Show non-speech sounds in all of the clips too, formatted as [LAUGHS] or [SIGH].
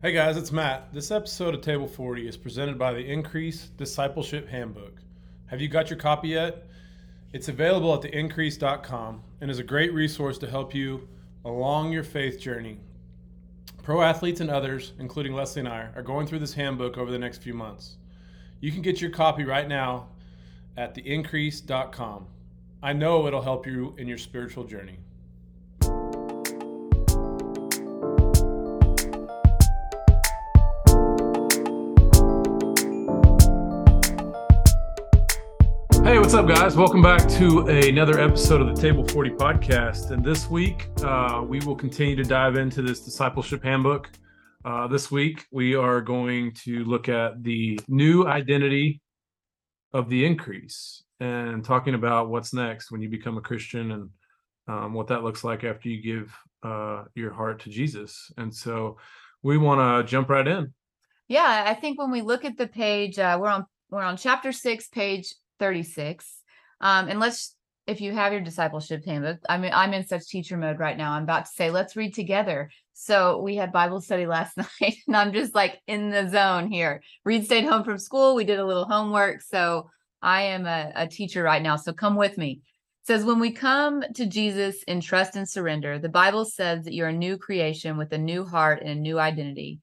Hey guys, it's Matt. This episode of Table 40 is presented by the Increase Discipleship Handbook. Have you got your copy yet? It's available at theincrease.com and is a great resource to help you along your faith journey. Pro athletes and others, including Leslie and I, are going through this handbook over the next few months. You can get your copy right now at theincrease.com. I know it'll help you in your spiritual journey. Hey, what's up, guys? Welcome back to another episode of the Table 40 podcast. And this week, uh, we will continue to dive into this discipleship handbook. Uh, this week, we are going to look at the new identity of the increase and talking about what's next when you become a Christian and um, what that looks like after you give uh, your heart to Jesus. And so we want to jump right in. Yeah, I think when we look at the page, uh, we're on we're on chapter six, page 36. Um, and let's, if you have your discipleship handbook, I mean, I'm in such teacher mode right now. I'm about to say, let's read together. So we had Bible study [LAUGHS] last night, and I'm just like in the zone here. Reed stayed home from school. We did a little homework. So I am a, a teacher right now. So come with me. It says, when we come to Jesus in trust and surrender, the Bible says that you're a new creation with a new heart and a new identity.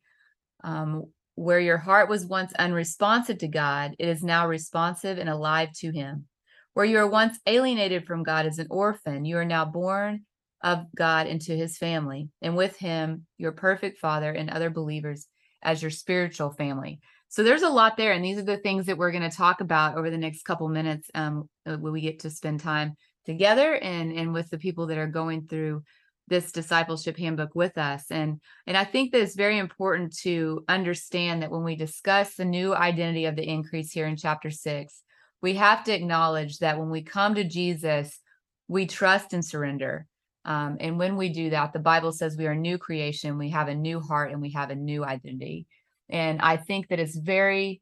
Um, where your heart was once unresponsive to God, it is now responsive and alive to Him. Where you were once alienated from God as an orphan, you are now born of God into His family, and with Him, your perfect Father and other believers as your spiritual family. So there's a lot there, and these are the things that we're going to talk about over the next couple minutes um, when we get to spend time together and and with the people that are going through this discipleship handbook with us and and i think that it's very important to understand that when we discuss the new identity of the increase here in chapter 6 we have to acknowledge that when we come to jesus we trust and surrender. Um, and when we do that the bible says we are a new creation we have a new heart and we have a new identity. And i think that it's very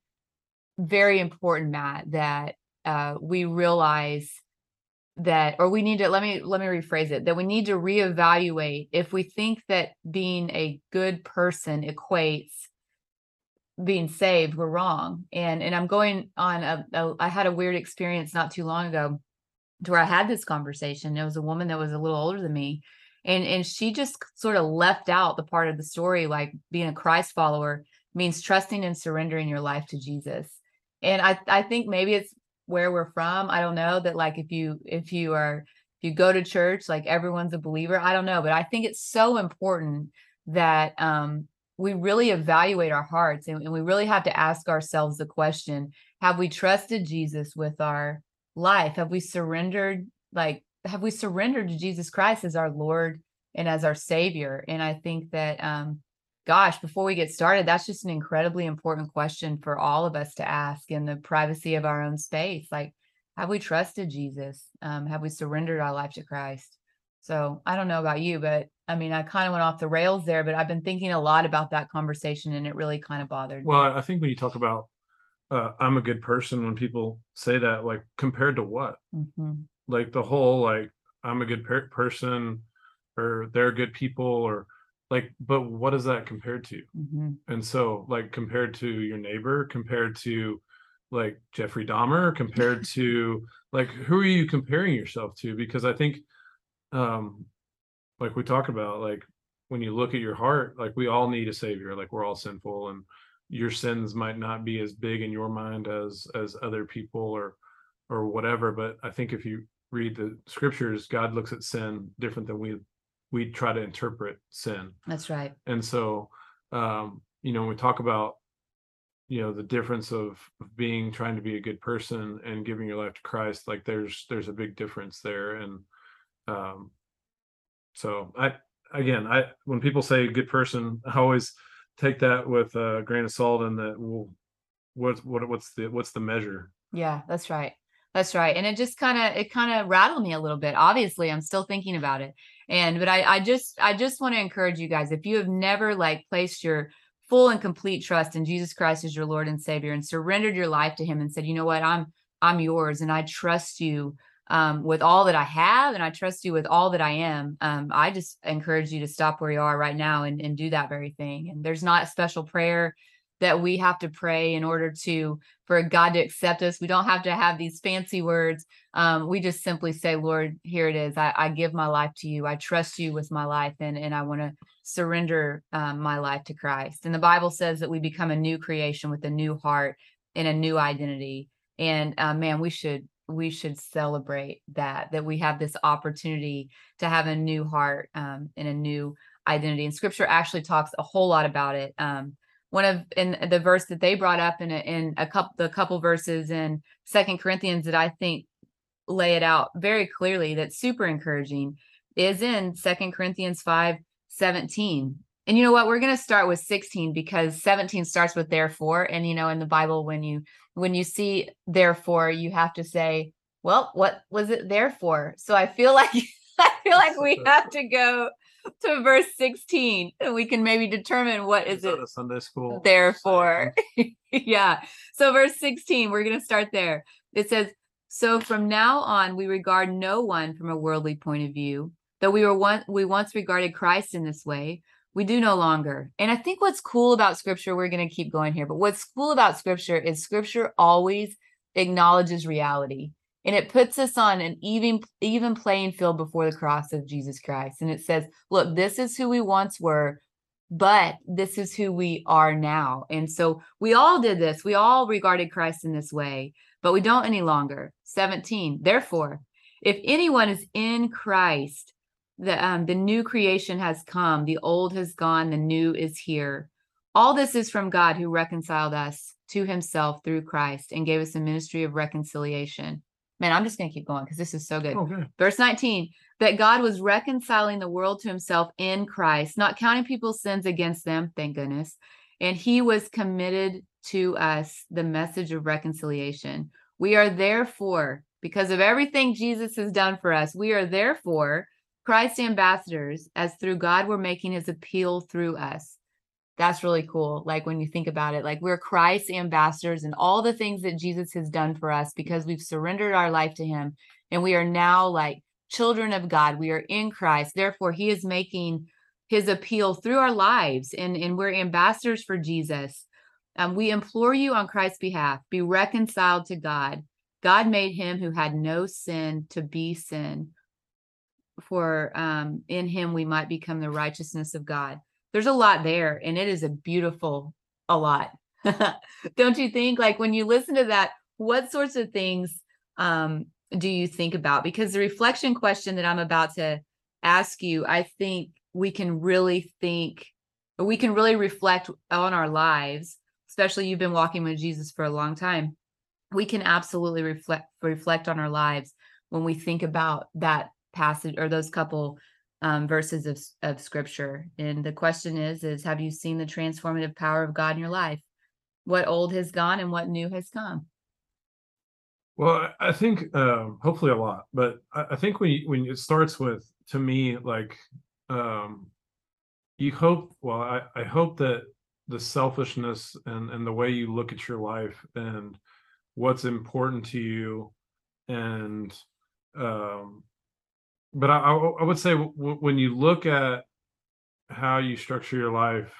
very important matt that uh, we realize that or we need to let me let me rephrase it that we need to reevaluate if we think that being a good person equates being saved we're wrong. And and i'm going on a, a i had a weird experience not too long ago to where i had this conversation it was a woman that was a little older than me and and she just sort of left out the part of the story like being a christ follower means trusting and surrendering your life to jesus. And i i think maybe it's where we're from i don't know that like if you if you are if you go to church like everyone's a believer i don't know but i think it's so important that um we really evaluate our hearts and, and we really have to ask ourselves the question have we trusted jesus with our life? Have we surrendered like have we surrendered to jesus christ as our lord and as our savior? And i think that um gosh, before we get started, that's just an incredibly important question for all of us to ask in the privacy of our own space. Like, have we trusted Jesus? Um, have we surrendered our life to Christ? So I don't know about you, but I mean, I kind of went off the rails there, but I've been thinking a lot about that conversation and it really kind of bothered well, me. Well, I think when you talk about uh, I'm a good person, when people say that, like compared to what? Mm-hmm. Like the whole, like, I'm a good per- person or they're good people or like but what is that compared to mm-hmm. and so like compared to your neighbor compared to like jeffrey dahmer compared [LAUGHS] to like who are you comparing yourself to because i think um like we talk about like when you look at your heart like we all need a savior like we're all sinful and your sins might not be as big in your mind as as other people or or whatever but i think if you read the scriptures god looks at sin different than we we try to interpret sin. That's right. And so, um, you know, when we talk about, you know, the difference of, being trying to be a good person and giving your life to Christ, like there's there's a big difference there. And um, so I again, I when people say good person, [LAUGHS] I always take that with a grain of salt and that well, what's what what's the what's the measure? Yeah, that's right. That's right. And it just kind of it kind of rattled me a little bit. Obviously, I'm still thinking about it. And but I I just I just want to encourage you guys if you have never like placed your full and complete trust in Jesus Christ as your Lord and Savior and surrendered your life to him and said, "You know what? I'm I'm yours and I trust you um, with all that I have, and I trust you with all that I am. Um, I just encourage you to stop where you are right now and, and do that very thing. And there's not a special prayer that we have to pray in order to for God to accept us. We don't have to have these fancy words. Um, we just simply say, Lord, here it is. I, I, give my life to you. I trust you with my life, and and I want to surrender um, my life to Christ. And the Bible says that we become a new creation with a new heart and a new identity. And uh, man, we should we should celebrate that that we have this opportunity to have a new heart um, and a new identity. And Scripture actually talks a whole lot about it. Um, one of in the verse that they brought up in a, in a couple the couple verses in Second Corinthians that I think lay it out very clearly. That's super encouraging. Is in Second Corinthians five 17. And you know what? We're going to start with 16 because 17 starts with therefore. And you know, in the Bible, when you when you see therefore, you have to say, well, what was it there for? So I feel like [LAUGHS] I feel like we [LAUGHS] have to go [LAUGHS] to verse 16 and we can maybe determine what is, it Sunday school therefore. [LAUGHS] yeah. So verse 16, we're going to start there. It says, so from now on, we regard no one from a worldly point of view. Though we were one, we once regarded Christ in this way, we do no longer. And I think what's cool about scripture, we're going to keep going here, but what's cool about scripture is scripture always acknowledges reality and it puts us on an even even playing field before the cross of Jesus Christ. And it says, look, this is who we once were, but this is who we are now. And so we all did this. We all regarded Christ in this way, but we don't any longer. 17. Therefore, if anyone is in Christ, the um, the new creation has come the old has gone the new is here all this is from god who reconciled us to himself through christ and gave us a ministry of reconciliation man i'm just going to keep going because this is so good oh, okay. verse 19 that god was reconciling the world to himself in christ not counting people's sins against them thank goodness and he was committed to us the message of reconciliation we are therefore because of everything jesus has done for us we are therefore Christ's ambassadors, as through God, we're making his appeal through us. That's really cool. Like when you think about it, like we're Christ ambassadors and all the things that Jesus has done for us because we've surrendered our life to him. And we are now like children of God. We are in Christ. Therefore, he is making his appeal through our lives and, and we're ambassadors for Jesus. Um, we implore you on Christ's behalf, be reconciled to God. God made him who had no sin to be sin for um in him we might become the righteousness of God. There's a lot there and it is a beautiful a lot. [LAUGHS] Don't you think like when you listen to that what sorts of things um do you think about because the reflection question that I'm about to ask you I think we can really think we can really reflect on our lives especially you've been walking with Jesus for a long time we can absolutely reflect reflect on our lives when we think about that passage or those couple um, verses of, of scripture. And the question is, is have you seen the transformative power of God in your life? What old has gone and what new has come? Well, I think um, hopefully a lot, but I, think when you, when it starts with to me like um, you hope. Well, I, I hope that the selfishness and and the way you look at your life and what's important to you and um but I, I would say when you look at how you structure your life,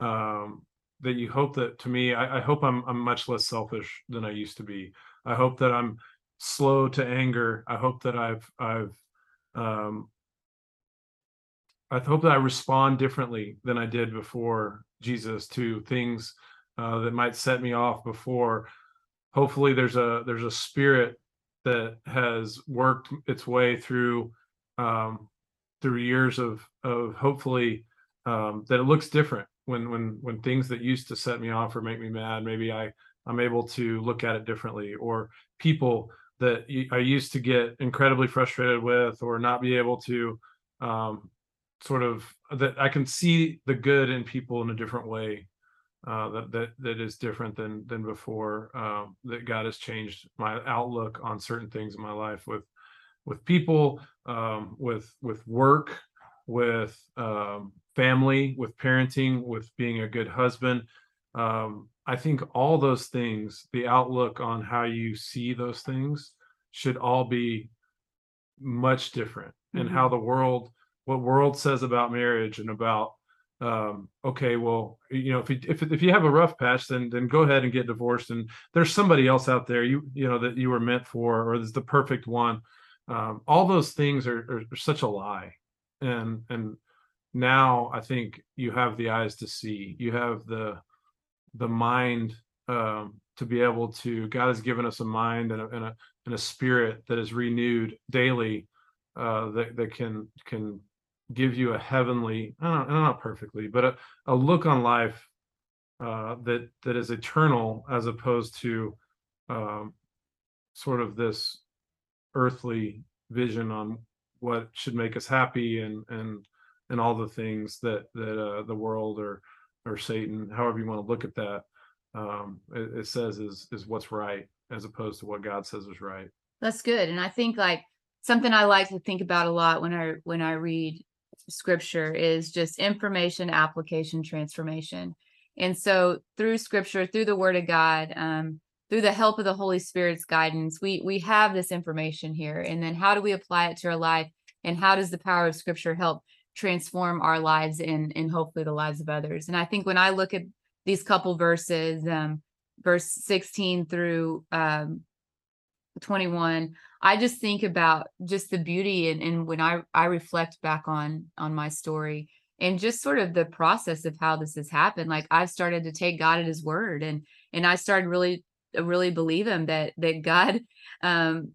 um, that you hope that to me, I, I hope I'm I'm much less selfish than I used to be. I hope that I'm slow to anger. I hope that I've I've um, I hope that I respond differently than I did before Jesus to things uh, that might set me off before. Hopefully, there's a there's a spirit that has worked its way through um, through years of of hopefully um, that it looks different when when when things that used to set me off or make me mad maybe I I'm able to look at it differently or people that I used to get incredibly frustrated with or not be able to um, sort of that I can see the good in people in a different way uh, that that that is different than than before. Uh, that God has changed my outlook on certain things in my life with with people, um, with with work, with um, family, with parenting, with being a good husband. Um, I think all those things, the outlook on how you see those things, should all be much different and how the world what world says about marriage and about um okay well you know if you if, if you have a rough patch then then go ahead and get divorced and there's somebody else out there you you know that you were meant for or there's the perfect one. Um all those things are, are, are such a lie and and now i think you have the eyes to see. You have the the mind um to be able to god has given us a mind and a, and a, and a spirit that is renewed daily uh that, that can can give you a heavenly, I don't, not perfectly, but a, a look on life uh, that that is eternal as opposed to um, sort of this earthly vision on what should make us happy and and and all the things that that uh, the world or or Satan, however you want to look at that, um, it, it says is is what's right as opposed to what God says is right. That's good, and I think like something I like to think about a lot when I when I read scripture is just information application transformation. And so through scripture through the word of god um, through the help of the holy spirit's guidance we we have this information here. And then how do we apply it to our life? And how does the power of scripture help transform our lives and and hopefully the lives of others? And i think when i look at these couple verses um, verse 16 through um, 21 i just think about just the beauty and, and when i i reflect back on on my story and just sort of the process of how this has happened like i've started to take god at his word and and i started really really believe him that that god [LAUGHS] um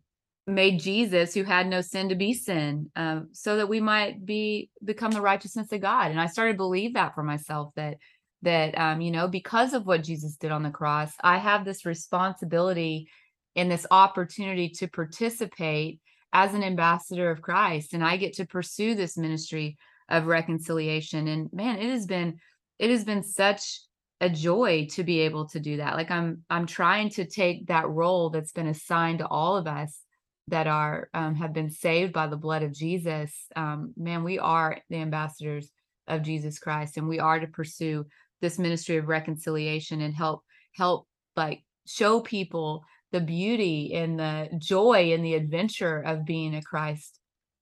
made jesus who had no sin to be sin um so that we might be become the righteousness of god. And i started to believe that for myself that that um you know because of what jesus did on the cross i have this responsibility and this opportunity to participate as an ambassador of Christ and I get to pursue this ministry of reconciliation. And man it has been it has been such a joy to be able to do that. Like I'm I'm trying to take that role that's been assigned to all of us that are um, have been saved by the blood of Jesus. Um, man we are the ambassadors of Jesus Christ and we are to pursue this ministry of reconciliation and help help like show people the beauty and the joy and the adventure of being a Christ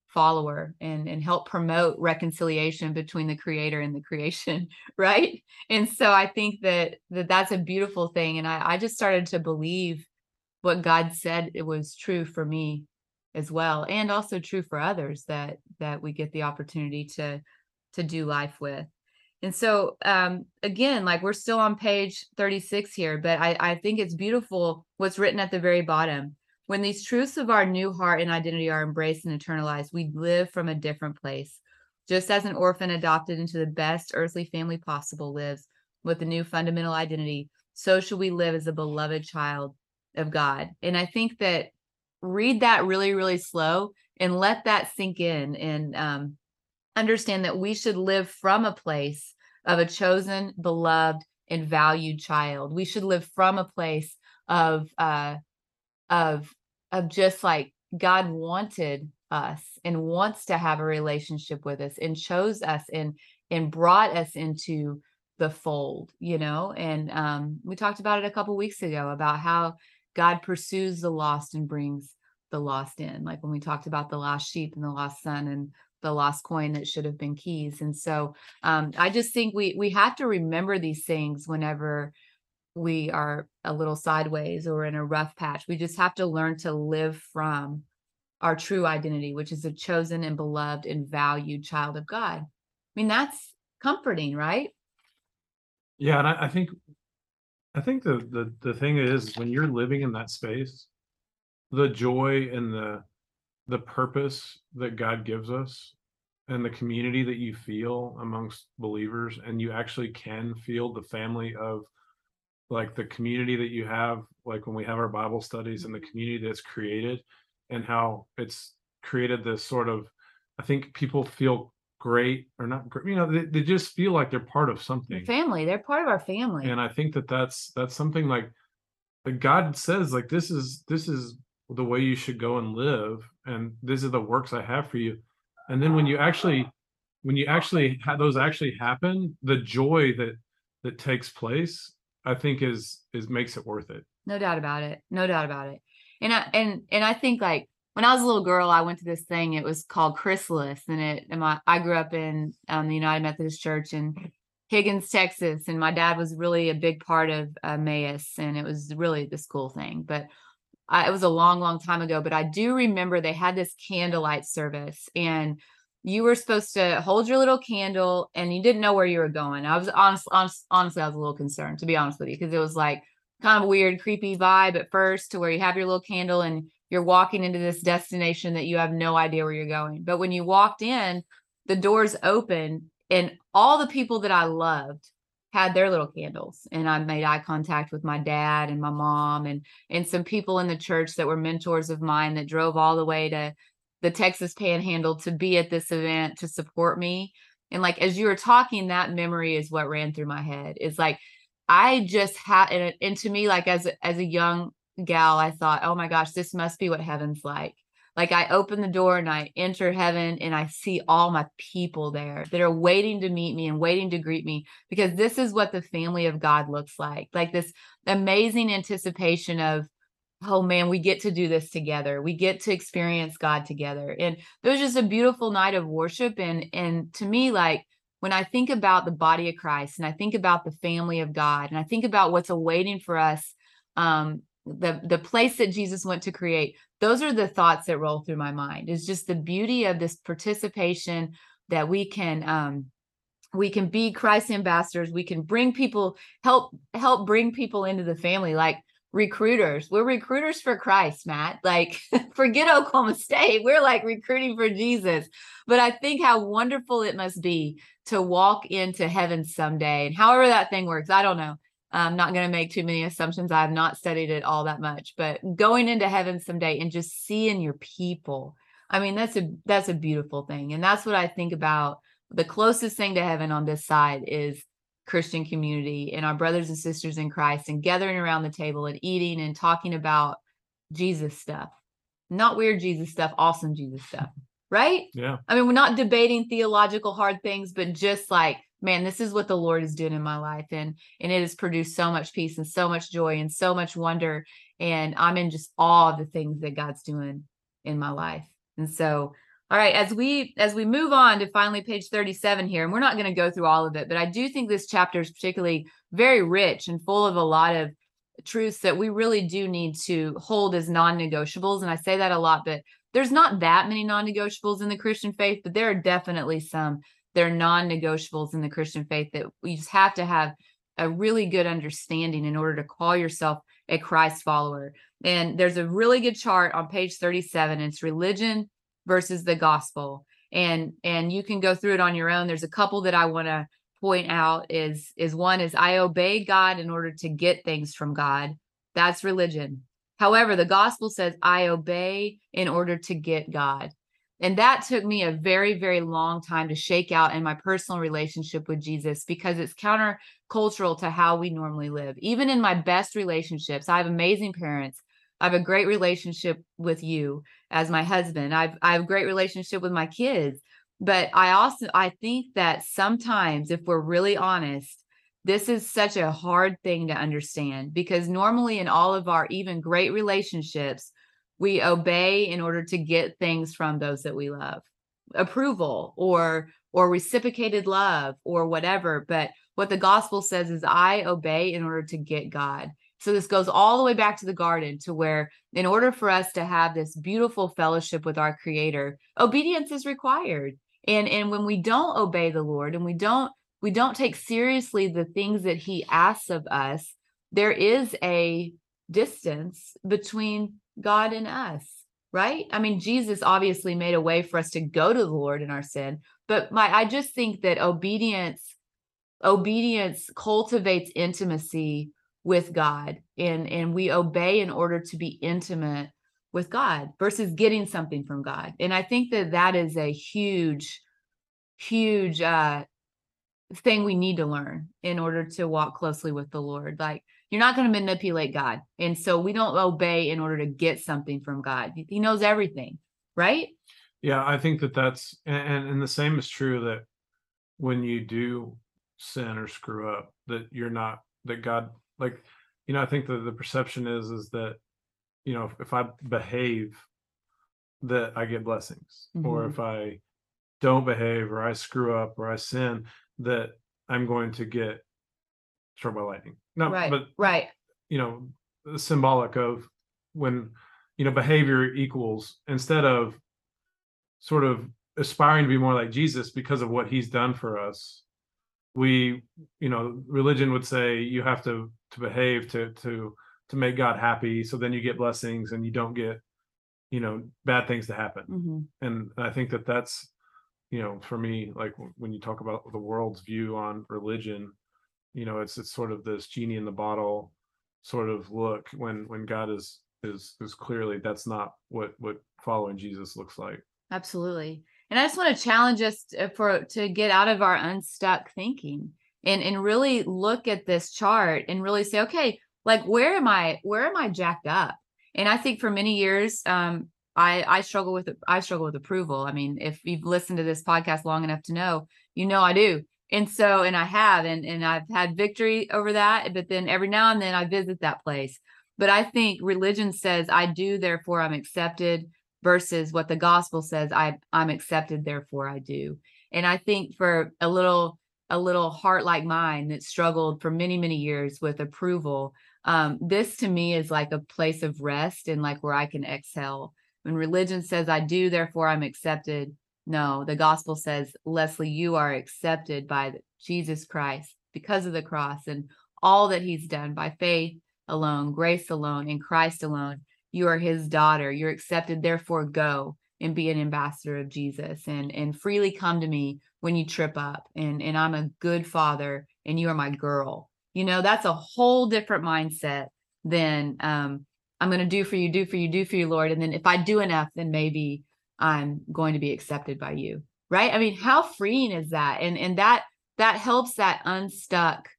follower and and help promote reconciliation between the creator and the creation [LAUGHS] right? And so i think that that that's a beautiful thing and i i just started to believe what god said it was true for me as well and also true for others that that we get the opportunity to to do life with and so um, again, like we're still on page 36 here, but I, I think it's beautiful what's written at the very bottom. When these truths of our new heart and identity are embraced and internalized, we live from a different place. Just as an orphan adopted into the best earthly family possible lives with a new fundamental identity, so should we live as a beloved child of God. And I think that read that really, really slow and let that sink in and um, understand that we should live from a place of a chosen, beloved, and valued child. We should live from a place of uh of of just like God wanted us and wants to have a relationship with us and chose us and and brought us into the fold, you know. And um we talked about it a couple weeks ago about how God pursues the lost and brings the lost in. Like when we talked about the lost sheep and the lost son and the lost coin that should have been keys. And so um, I just think we we have to remember these things whenever we are a little sideways or in a rough patch. We just have to learn to live from our true identity, which is a chosen and beloved and valued child of God. I mean, that's comforting, right? Yeah, and I, I think I think the the the thing is when you're living in that space, the joy and the the purpose that God gives us and the community that you feel amongst believers and you actually can feel the family of like the community that you have like when we have our bible studies and the mm-hmm. community that's created and how it's created this sort of i think people feel great or not great you know they, they just feel like they're part of something. family they're part of our family. And i think that that's that's something like god says like this is this is the way you should go and live and these are the works i have for you and then when you actually when you actually have those actually happen the joy that that takes place i think is is makes it worth it no doubt about it no doubt about it And I and and I think like when I was a little girl, I went to this thing. It was called Chrysalis, and it and my I grew up in um, the United Methodist Church in Higgins, Texas, and my dad was really a big part of uh, Emmaus, and it was really this cool thing. But It was a long, long time ago. But I do remember they had this candlelight service, and you were supposed to hold your little candle, and you didn't know where you were going. I was honest, honest honestly, I was a little concerned to be honest with you because it was like kind of weird, creepy vibe at first to where you have your little candle and you're walking into this destination that you have no idea where you're going. But when you walked in, the doors open and all the people that I loved had their little candles and I made eye contact with my dad and my mom and and some people in the church that were mentors of mine that drove all the way to the Texas Panhandle to be at this event to support me. And like as you were talking, that memory is what ran through my head. It's like I just had and, and to me, like as as a young gal, I thought, oh my gosh, this must be what heaven's like. Like I open the door and I enter heaven and I see all my people there that are waiting to meet me and waiting to greet me because this is what the family of God looks like. Like this amazing anticipation of, oh man, we get to do this together. We get to experience God together. And it was just a beautiful night of worship. And and to me, like when I think about the body of Christ and I think about the family of God and I think about what's awaiting for us um, the the place that Jesus went to create those are the thoughts that roll through my mind is just the beauty of this participation that we can um we can be Christ ambassadors we can bring people help help bring people into the family like recruiters. We're recruiters for Christ Matt. Like [LAUGHS] forget Oklahoma State. We're like recruiting for Jesus. But I think how wonderful it must be to walk into heaven someday and however that thing works I don't know I'm not going to make too many assumptions. I have not studied it all that much, but going into heaven someday and just seeing your people. I mean, that's a that's a beautiful thing. And that's what I think about the closest thing to heaven on this side is Christian community and our brothers and sisters in Christ and gathering around the table and eating and talking about Jesus stuff. Not weird Jesus stuff, awesome Jesus stuff. Right? Yeah. I mean, we're not debating theological hard things, but just like man this is what the lord is doing in my life and and it has produced so much peace and so much joy and so much wonder and i'm in just awe of the things that god's doing in my life. And so all right as we as we move on to finally page 37 here and we're not going to go through all of it but i do think this chapter is particularly very rich and full of a lot of truths that we really do need to hold as non-negotiables and i say that a lot but there's not that many non-negotiables in the christian faith but there are definitely some they're non-negotiables in the Christian faith that we just have to have a really good understanding in order to call yourself a Christ follower. And there's a really good chart on page 37. It's religion versus the gospel. And and you can go through it on your own. There's a couple that I want to point out is is one is I obey God in order to get things from God. That's religion. However, the gospel says I obey in order to get God. And that took me a very, very long time to shake out in my personal relationship with Jesus because it's countercultural to how we normally live. Even in my best relationships, I have amazing parents. I have a great relationship with you as my husband. I've I have a great relationship with my kids. But I also I think that sometimes if we're really honest, this is such a hard thing to understand because normally in all of our even great relationships, we obey in order to get things from those that we love. Approval or or reciprocated love or whatever but what the gospel says is i obey in order to get god. So this goes all the way back to the garden to where in order for us to have this beautiful fellowship with our creator obedience is required. And and when we don't obey the lord and we don't we don't take seriously the things that he asks of us there is a distance between God in us, right? I mean, Jesus obviously made a way for us to go to the Lord in our sin, but my I just think that obedience obedience cultivates intimacy with God and and we obey in order to be intimate with God versus getting something from God. And I think that that is a huge huge uh thing we need to learn in order to walk closely with the Lord. Like you're not going to manipulate God. And so we don't obey in order to get something from God. He knows everything, right? Yeah, I think that that's and and the same is true that when you do sin or screw up that you're not that God like you know I think that the perception is is that you know, if, if I behave, that I get blessings, or Mhm. if I don't behave, or I screw up, or I sin, that I'm going to get struck by lightning. No, Right, but right. you know, symbolic of when you know behavior equals instead of sort of aspiring to be more like Jesus because of what he's done for us. We, you know, religion would say you have to to behave to to to make God happy, so then you get blessings and you don't get, you know, bad things to happen. Mhm. And I think that that's, you know, for me, like when you talk about the world's view on religion, you know, it's it's sort of this genie in the bottle sort of look when when God is is is clearly that's not what what following Jesus looks like. Absolutely. And I just want to challenge us to, for to get out of our unstuck thinking and and really look at this chart and really say, okay, like where am I where am I jacked up? And I think for many years, um, I I struggle with I struggle with approval. I mean, if you've listened to this podcast long enough to know, you know I do. And so, and I have, and and I've had victory over that. But then every now and then I visit that place. But I think religion says I do, therefore I'm accepted versus what the gospel says I I'm accepted therefore I do. And I think for a little a little heart like mine that struggled for many many years with approval um this to me is like a place of rest and like where I can exhale. When religion says I do therefore I'm accepted no, the gospel says, Leslie, you are accepted by Jesus Christ because of the cross and all that he's done by faith alone, grace alone, in Christ alone. You are his daughter. You're accepted. Therefore go and be an ambassador of jesus and and freely come to me when you trip up and and i'm a good father and you are my girl. You know that's a whole different mindset than um i'm going to do for you do for you do for you lord. And then if i do enough then maybe i'm going to be accepted by you right i mean how freeing is that and and that that helps that unstuck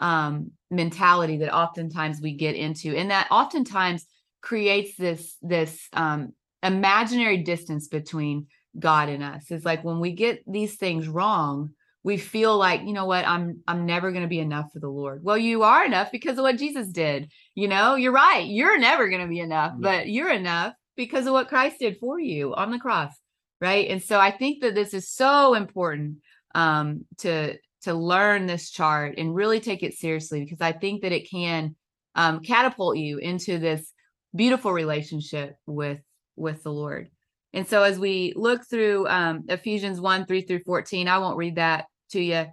um mentality that oftentimes we get into and that oftentimes creates this this um imaginary distance between God and us. It's like when we get these things wrong, we feel like, you know what, I'm I'm never going to be enough for the Lord. Well, you are enough because of what Jesus did. You know, you're right. You're never going to be enough, Yeah. but you're enough because of what Christ did for you on the cross. Right? And so I think that this is so important um to to learn this chart and really take it seriously because I think that it can um catapult you into this beautiful relationship with with the lord and so as we look through um ephesians 1 3 through 14 i won't read that to you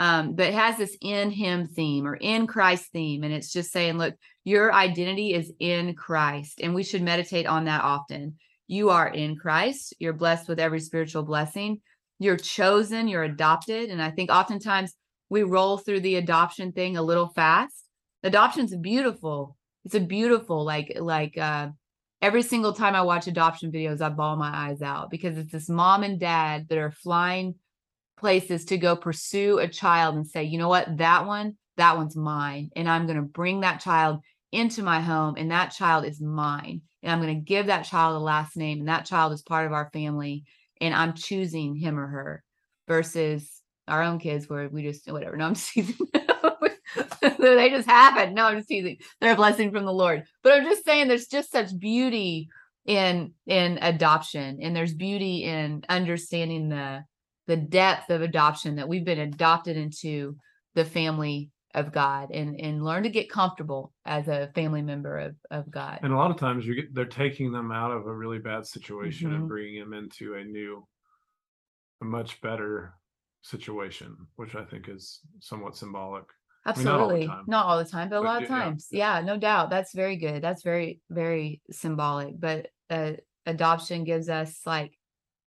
um but has this in him theme or in christ theme and it's just saying look your identity is in christ and we should meditate on that often. You are in christ. You're blessed with every spiritual blessing. You're chosen. You're adopted. And i think oftentimes we roll through the adoption thing a little fast. Adoption's beautiful. It's a beautiful like like uh every single time i watch adoption videos i bawl my eyes out because it's this mom and dad that are flying places to go pursue a child and say you know what? That one that one's mine and i'm going to bring that child into my home and that child is mine and i'm going to give that child a last name and that child is part of our family and i'm choosing him or her versus our own kids where we just whatever. No i'm [LAUGHS] teasing. [LAUGHS] They just happen. No i'm just teasing. They're a blessing from the lord. But i'm just saying there's just such beauty in in adoption and there's beauty in understanding the the depth of adoption that we've been adopted into the family of god and and learn to get comfortable as a family member of of god And a lot of times you get they're taking them out of a really bad situation Mhm. and bringing them into a new, a much better situation, which I think is somewhat symbolic. mean, not all Absolutely. Not all the time, but a But lot of yeah, times. yeah. Yeah, no doubt. That's very good. That's very, very symbolic. But uh, adoption gives us like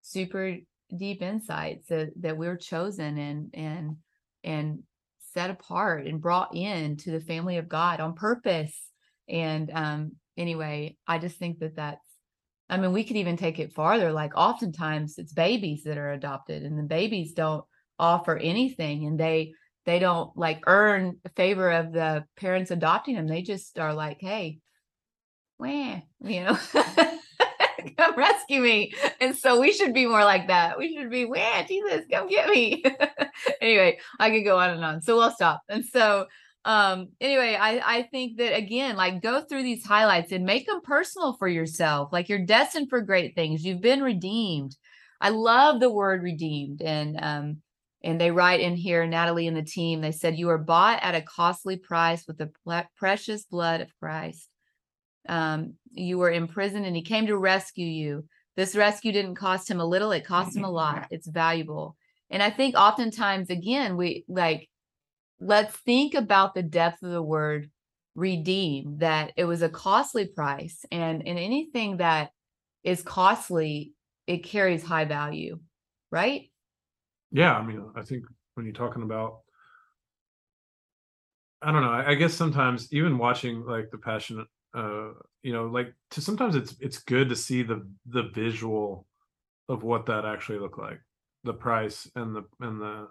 super deep insights that, that we're chosen and and and set apart and brought in to the family of God on purpose. And um anyway, I just think that that's I mean, we could even take it farther. Like oftentimes it's babies that are adopted and the babies don't offer anything and they they don't like earn favor of the parents adopting them. They just are like, hey, where you know, [LAUGHS] [LAUGHS] come rescue me. And so we should be more like that. We should be, wah, Jesus, come get me. [LAUGHS] anyway, I could go on and on. So we'll stop. And so um anyway i i think that again like go through these highlights and make them personal for yourself like you're destined for great things you've been redeemed i love the word redeemed and um and they write in here natalie and the team they said you are bought at a costly price with the precious blood of christ um you were in prison and he came to rescue you. This rescue didn't cost him a little it cost him a [LAUGHS] lot. It's valuable. And i think oftentimes again we like let's think about the depth of the word redeem that it was a costly price and in anything that is costly it carries high value right? Yeah i mean i think when you're talking about i don't know i, I guess sometimes even watching like the passionate uh you know like to sometimes it's it's good to see the the visual of what that actually looked like. The price and the and the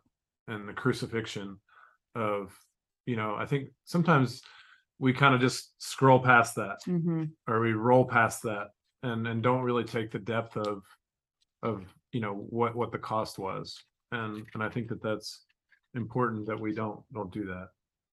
and the crucifixion of you know i think sometimes we kind of just scroll past that mm-hmm. or we roll past that and and don't really take the depth of of you know what what the cost was. And and i think that that's important that we don't don't do that.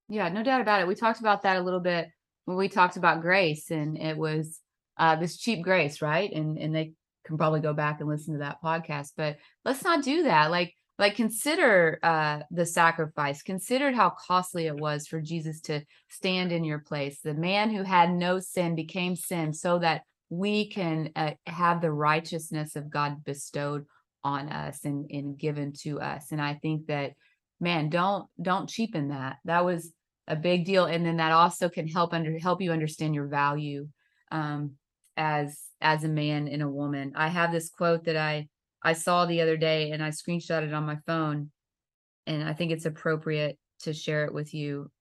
Yeah no doubt about it. We talked about that a little bit when we talked about grace and it was uh this cheap grace right? And and they can probably go back and listen to that podcast but let's not do that. Like like consider uh, the sacrifice. Consider how costly it was for jesus to stand in your place. The man who had no sin became sin so that we can uh, have the righteousness of god bestowed on us and, and given to us. And i think that man don't don't cheapen that. That was a big deal and then that also can help under help you understand your value um, as as a man and a woman i have this quote that i I saw the other day and I screenshot it on my phone. And I think it's appropriate to share it with you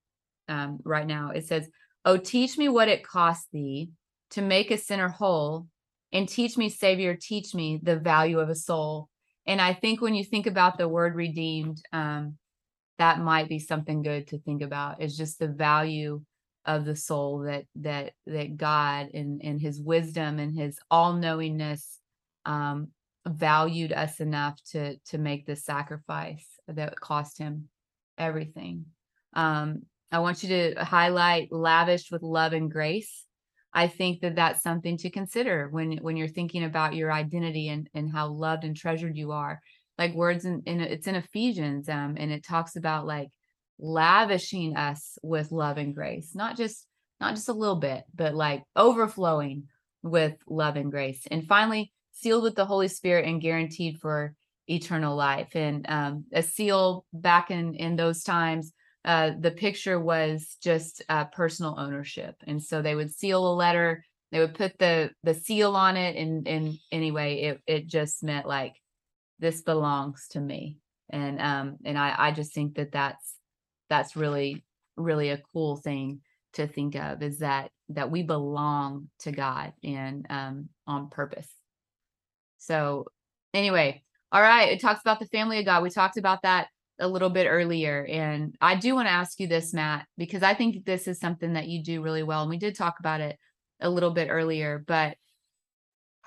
um, right now. It says, Oh, teach me what it cost thee to make a sinner whole, and teach me, Savior, teach me the value of a soul. And I think when you think about the word redeemed, um, that might be something good to think about is just the value of the soul that that that God and and his wisdom and his all-knowingness um, valued us enough to to make this sacrifice that cost him everything. Um, I want you to highlight lavished with love and grace. I think that that's something to consider when when you're thinking about your identity and and how loved and treasured you are. Like words in, in it's in Ephesians, um, and it talks about like lavishing us with love and grace, not just not just a little bit, but like overflowing with love and grace. And finally, sealed with the Holy Spirit and guaranteed for eternal life. And um, a seal back in in those times, uh, the picture was just uh, personal ownership, and so they would seal a letter. They would put the the seal on it, and and anyway, it it just meant like this belongs to me. And um and I I just think that that's that's really really a cool thing to think of is that that we belong to God and um on purpose. So, anyway, all right. It talks about the family of God. We talked about that a little bit earlier. And I do want to ask you this, Matt, because I think this is something that you do really well. And we did talk about it a little bit earlier, but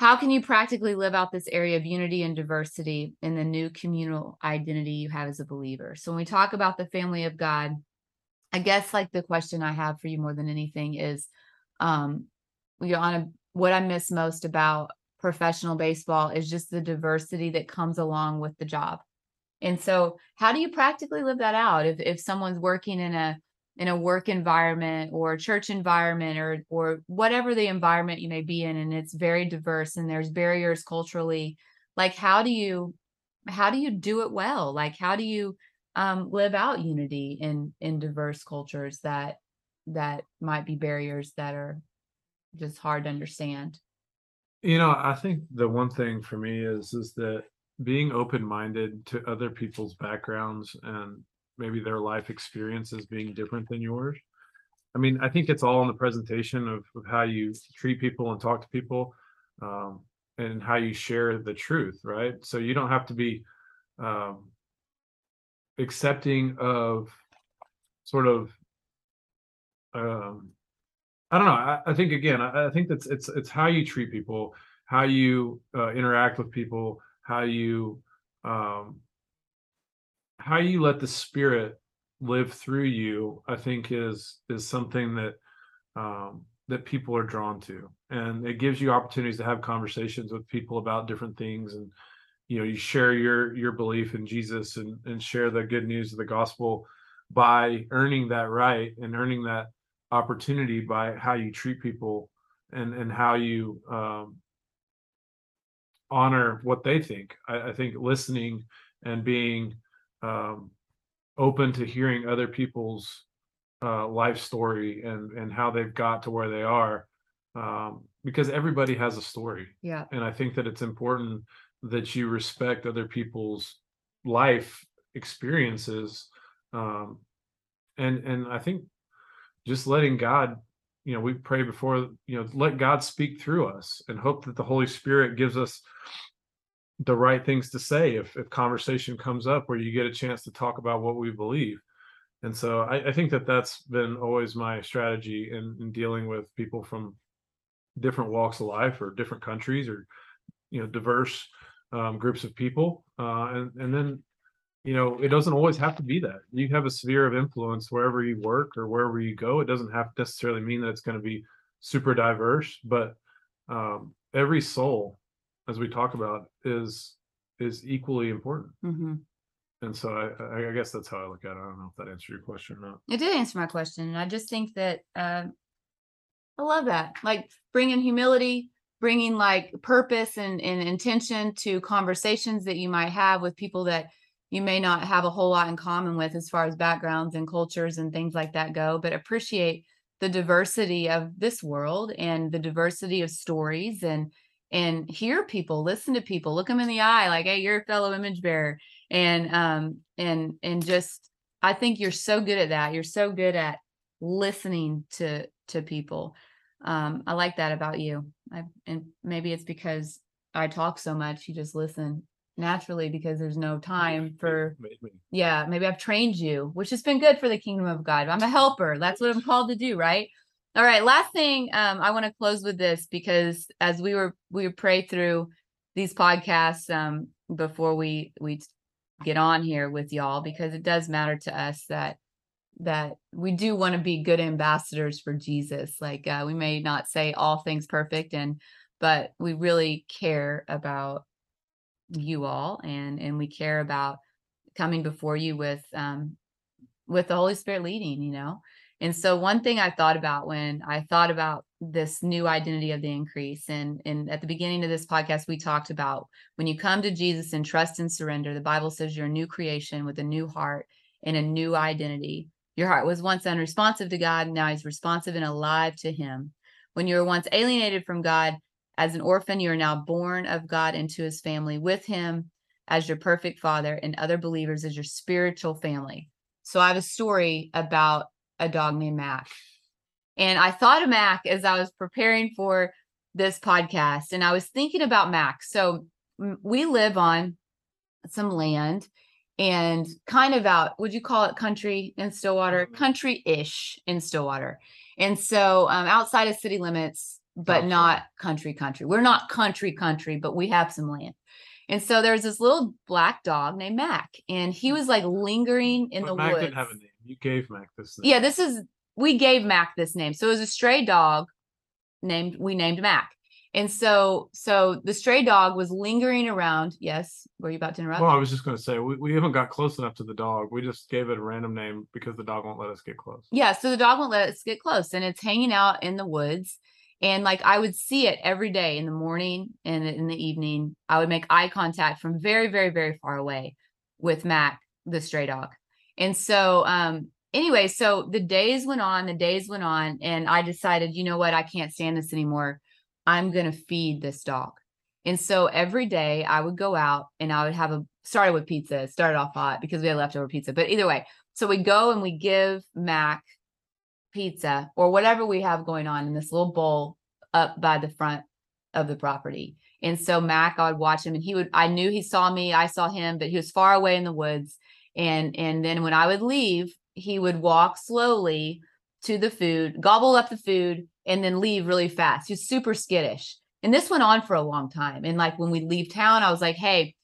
how can you practically live out this area of unity and diversity in the new communal identity you have as a believer? So when we talk about the family of God, I guess like the question I have for you more than anything is um you're on a what I miss most about professional baseball is just the diversity that comes along with the job. And so how do you practically live that out if if someone's working in a in a work environment or church environment or or whatever the environment you may be in and it's very diverse and there's barriers culturally like how do you how do you do it well? Like how do you um, live out unity in in diverse cultures that that might be barriers that are just hard to understand? You know, I think the one thing for me is is that being open-minded to other people's backgrounds and maybe their life experiences being different than yours. I mean, I think it's all in the presentation of, of how you treat people and talk to people, um, and how you share the truth, right? So you don't have to be um, accepting of sort of um, I don't know. I, I think again, I, I, think that's it's it's how you treat people, how you uh, interact with people, how you um, how you let the spirit live through you, I think is is something that um, that people are drawn to, and it gives you opportunities to have conversations with people about different things, and you know you share your your belief in Jesus and and share the good news of the gospel by earning that right and earning that opportunity by how you treat people and and how you um, honor what they think. I, I think listening and being um, open to hearing other people's uh, life story and and how they've got to where they are, um, because everybody has a story. Yeah. And I think that it's important that you respect other people's life experiences, um, and and I think just letting God you know we pray before you know let god speak through us and hope that the holy spirit gives us the right things to say if if conversation comes up where you get a chance to talk about what we believe and so i, I think that that's been always my strategy in, in dealing with people from different walks of life or different countries or you know diverse um, groups of people uh, and and then you know, it doesn't always have to be that. You have a sphere of influence wherever you work or wherever you go. It doesn't have to necessarily mean that it's going to be super diverse, but um, every soul, as we talk about, is is equally important. Mm-hmm. And so I, I guess that's how I look at it. I don't know if that answered your question or not. It did answer my question. And I just think that uh, I love that. Like bringing humility, bringing like purpose and, and intention to conversations that you might have with people that you may not have a whole lot in common with as far as backgrounds and cultures and things like that go, but appreciate the diversity of this world and the diversity of stories and and hear people listen to people look them in the eye like hey you're a fellow image bearer. And um and and just i think you're so good at that. You're so good at listening to to people. Um i like that about you. I, and maybe it's because i talk so much you just listen naturally because there's no time for yeah maybe i've trained you which has been good for the kingdom of god. I'm a helper. That's what i'm called to do right all right last thing um i want to close with this because as we were we pray through these podcasts um before we we get on here with y'all because it does matter to us that that we do want to be good ambassadors for jesus. Like uh, we may not say all things perfect and but we really care about you all and and we care about coming before you with um with the holy spirit leading you know and so one thing i thought about when i thought about this new identity of the increase and and at the beginning of this podcast we talked about when you come to jesus and trust and surrender the bible says you're a new creation with a new heart and a new identity your heart was once unresponsive to god now he's responsive and alive to him when you were once alienated from god as an orphan, you are now born of God into his family with him as your perfect father and other believers as your spiritual family. So I have a story about a dog named Mac. And I thought of Mac as I was preparing for this podcast and I was thinking about Mac. So we live on some land and kind of out, would you call it country in Stillwater? Mm-hmm. Country ish in Stillwater. And so um, outside of city limits, but not country country. We're not country country, but we have some land. And so there's this little black dog named Mac, and he was like lingering in but the Mac woods. Didn't have a name. You gave Mac this name. Yeah, this is we gave Mac this name. So it was a stray dog named we named Mac. And so so the stray dog was lingering around. Yes, were you about to interrupt? Well, I was just going to say we, we haven't got close enough to the dog. We just gave it a random name because the dog won't let us get close. Yeah, so the dog won't let us get close, and it's hanging out in the woods and like I would see it every day in the morning and in the evening. I would make eye contact from very, very, very far away with Mac, the stray dog. And so, um, anyway, so the days went on, the days went on, and I decided, you know what, I can't stand this anymore. I'm going to feed this dog. And so every day I would go out and I would have a started with pizza, started off hot because we had leftover pizza. But either way, so we go and we give Mac pizza or whatever we have going on in this little bowl up by the front of the property. And so Mac, I would watch him and he would, I knew he saw me, I saw him, but he was far away in the woods. And, and then when I would leave, he would walk slowly to the food, gobble up the food, and then leave really fast. he's super skittish. And this went on for a long time. And like when we leave town, I was like, hey,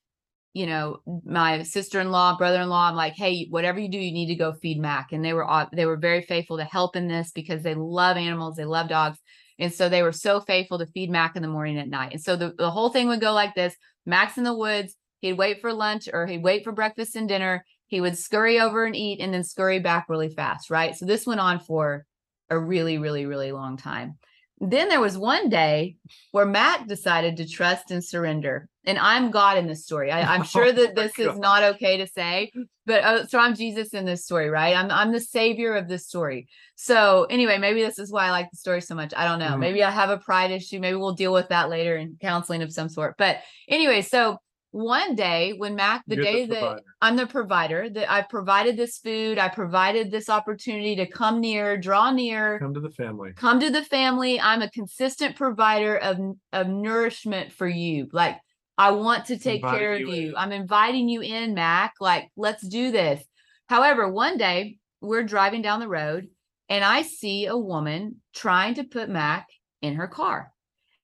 you know, my sister-in-law, brother-in-law, I'm like, hey, whatever you do, you need to go feed Mac. And they were they were very faithful to help in this because they love animals, they love dogs. And so they were so faithful to feed Mac in the morning at night. And so the, the whole thing would go like this Mac's in the woods, he'd wait for lunch or he'd wait for breakfast and dinner. He would scurry over and eat and then scurry back really fast, right? So this went on for a really, really, really long time. Then there was one day where Mac decided to trust and surrender. And I'm God in this story. I, am [LAUGHS] sure that this oh is not okay to say, but uh, so I'm Jesus in this story, right? I'm I'm the savior of this story. So anyway, maybe this is why I like the story so much. I don't know. Mm. Maybe I have a pride issue. Maybe we'll deal with that later in counseling of some sort. But anyway, so one day when Mac, the You're day the that I'm the provider, that I provided this food, I provided this opportunity to come near, draw near, come to the family, come to the family. I'm a consistent provider of, of nourishment for you. Like, I want to take care of you. you. I'm inviting you in, Mac. Like, let's do this. However, one day we're driving down the road and I see a woman trying to put Mac in her car.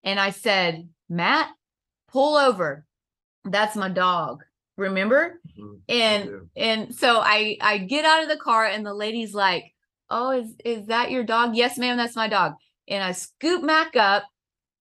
And I said, Matt, pull over that's my dog remember? Mm-hmm. and and so i i get out of the car and the lady's like oh is is that your dog? Yes ma'am that's my dog. And i scoop mac up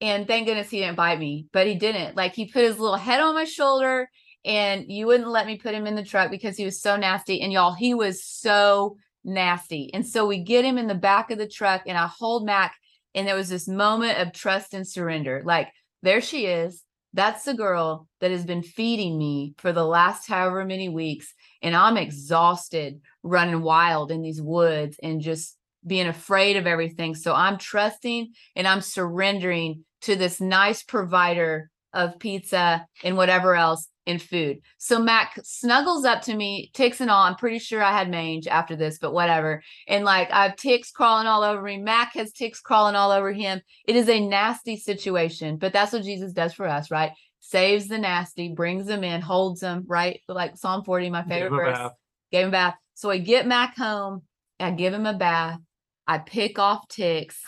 and thank goodness he didn't bite me but he didn't. Like he put his little head on my shoulder and you wouldn't let me put him in the truck because he was so nasty. And y'all he was so nasty. And so we get him in the back of the truck and i hold mac and there was this moment of trust and surrender. Like there she is that's the girl that has been feeding me for the last however many weeks. And I'm exhausted running wild in these woods and just being afraid of everything. So I'm trusting and I'm surrendering to this nice provider of pizza and whatever else in food. So Mac snuggles up to me, ticks and all. I'm pretty sure I had mange after this, but whatever. And like I have ticks crawling all over me. Mac has ticks crawling all over him. It is a nasty situation, but that's what Jesus does for us, right? Saves the nasty, brings them in, holds them, right? Like Psalm 40, my favorite verse. Gave him a bath. So I get Mac home, I give him a bath, I pick off ticks,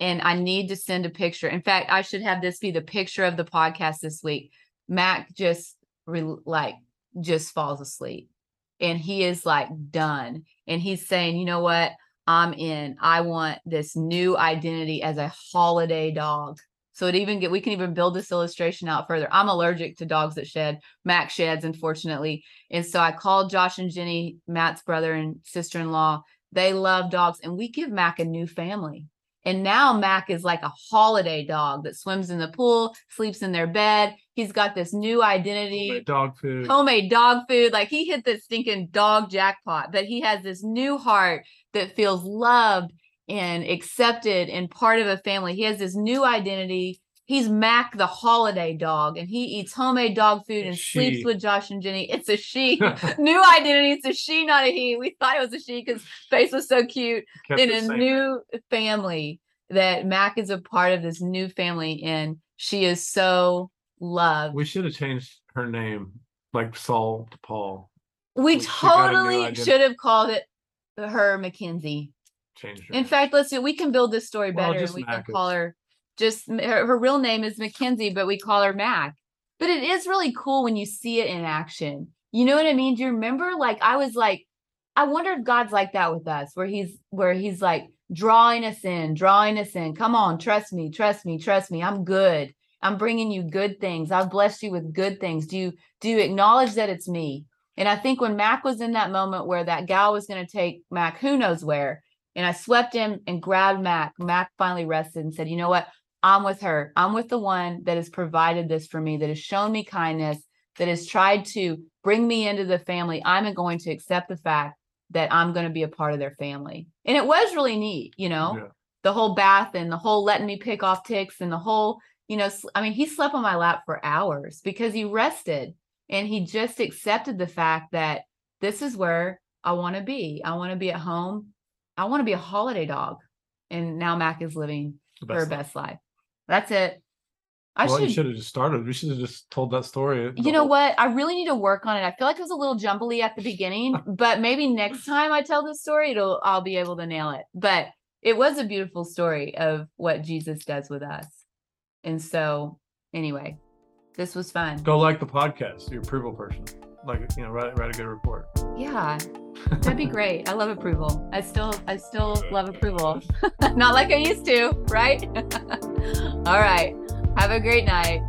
and I need to send a picture. In fact, I should have this be the picture of the podcast this week. Mac just re- like just falls asleep and he is like done and he's saying you know what? I'm in. I want this new identity as a Holliday dog. So it even get we can even build this illustration out further. I'm allergic to dogs that shed mac sheds unfortunately and so i called josh and jenny matt's brother and sister-in-law. They love dogs and we give mac a new family and now Mac is like a Holliday dog that swims in the pool, sleeps in their bed. He's got this new identity. Homemade dog food. Homemade dog food. Like he hit the stinking dog jackpot, but he has this new heart that feels loved and accepted and part of a family. He has this new identity. He's Mac the Holliday dog, and he eats homemade dog food and she. sleeps with Josh and Jenny. It's a she. [LAUGHS] [LAUGHS] new identity. It's a she, not a he. We thought it was a she because face was so cute. In a new family that Mac is a part of this new family, and she is so loved. We should have changed her name, like Saul to Paul. We totally should have called it her Mackenzie. Change her. In fact, let's do. We can build this story better. Well, we Mac can call her just her, her real name is Mackenzie, but we call her Mac. But it is really cool when you see it in action. You know what I mean? Do you remember? Like I was like, I wonder if God's like that with us, where he's where he's like drawing us in, drawing us in. Come on, trust me, trust me, trust me. I'm good. I'm bringing you good things. I've blessed you with good things. Do you do you acknowledge that it's me? And I think when Mac was in that moment where that gal was going to take Mac, who knows where, and I swept him and grabbed Mac. Mac finally rested and said, "You know what? I'm with her. I'm with the one that has provided this for me, that has shown me kindness, that has tried to bring me into the family. I'm going to accept the fact that I'm going to be a part of their family. And it was really neat, you know, yeah. the whole bath and the whole letting me pick off ticks and the whole, you know, I mean, he slept on my lap for hours because he rested and he just accepted the fact that this is where I want to be. I want to be at home. I want to be a Holliday dog. And now Mac is living her best life. That's it. I well, should, you should have just started. We should have just told that story. You know what? I really need to work on it. I feel like it was a little jumbly at the beginning, [LAUGHS] but maybe next time I tell this story, it'll I'll be able to nail it. But it was a beautiful story of what Jesus does with us. And so, anyway, This was fun. Go like the podcast, your approval person. Like, you know, write, write a good report. Yeah. That'd be great. I love approval. I still I still [LAUGHS] love approval. [LAUGHS] Not like I used to, right? All right. Have a great night.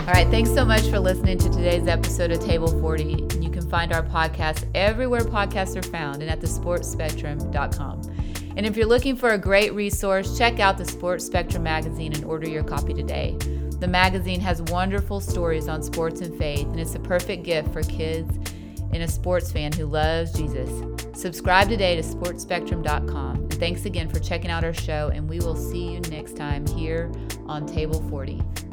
All right, thanks so much for listening to today's episode of Table 40. You can find our podcast everywhere podcasts are found and at thesportspectrum.com. And if you're looking for a great resource, check out the Sports Spectrum magazine and order your copy today. The magazine has wonderful stories on sports and faith, and it's a perfect gift for kids and a sports fan who loves Jesus. Subscribe today to sportsspectrum.com. And thanks again for checking out our show, and we will see you next time here on Table 40.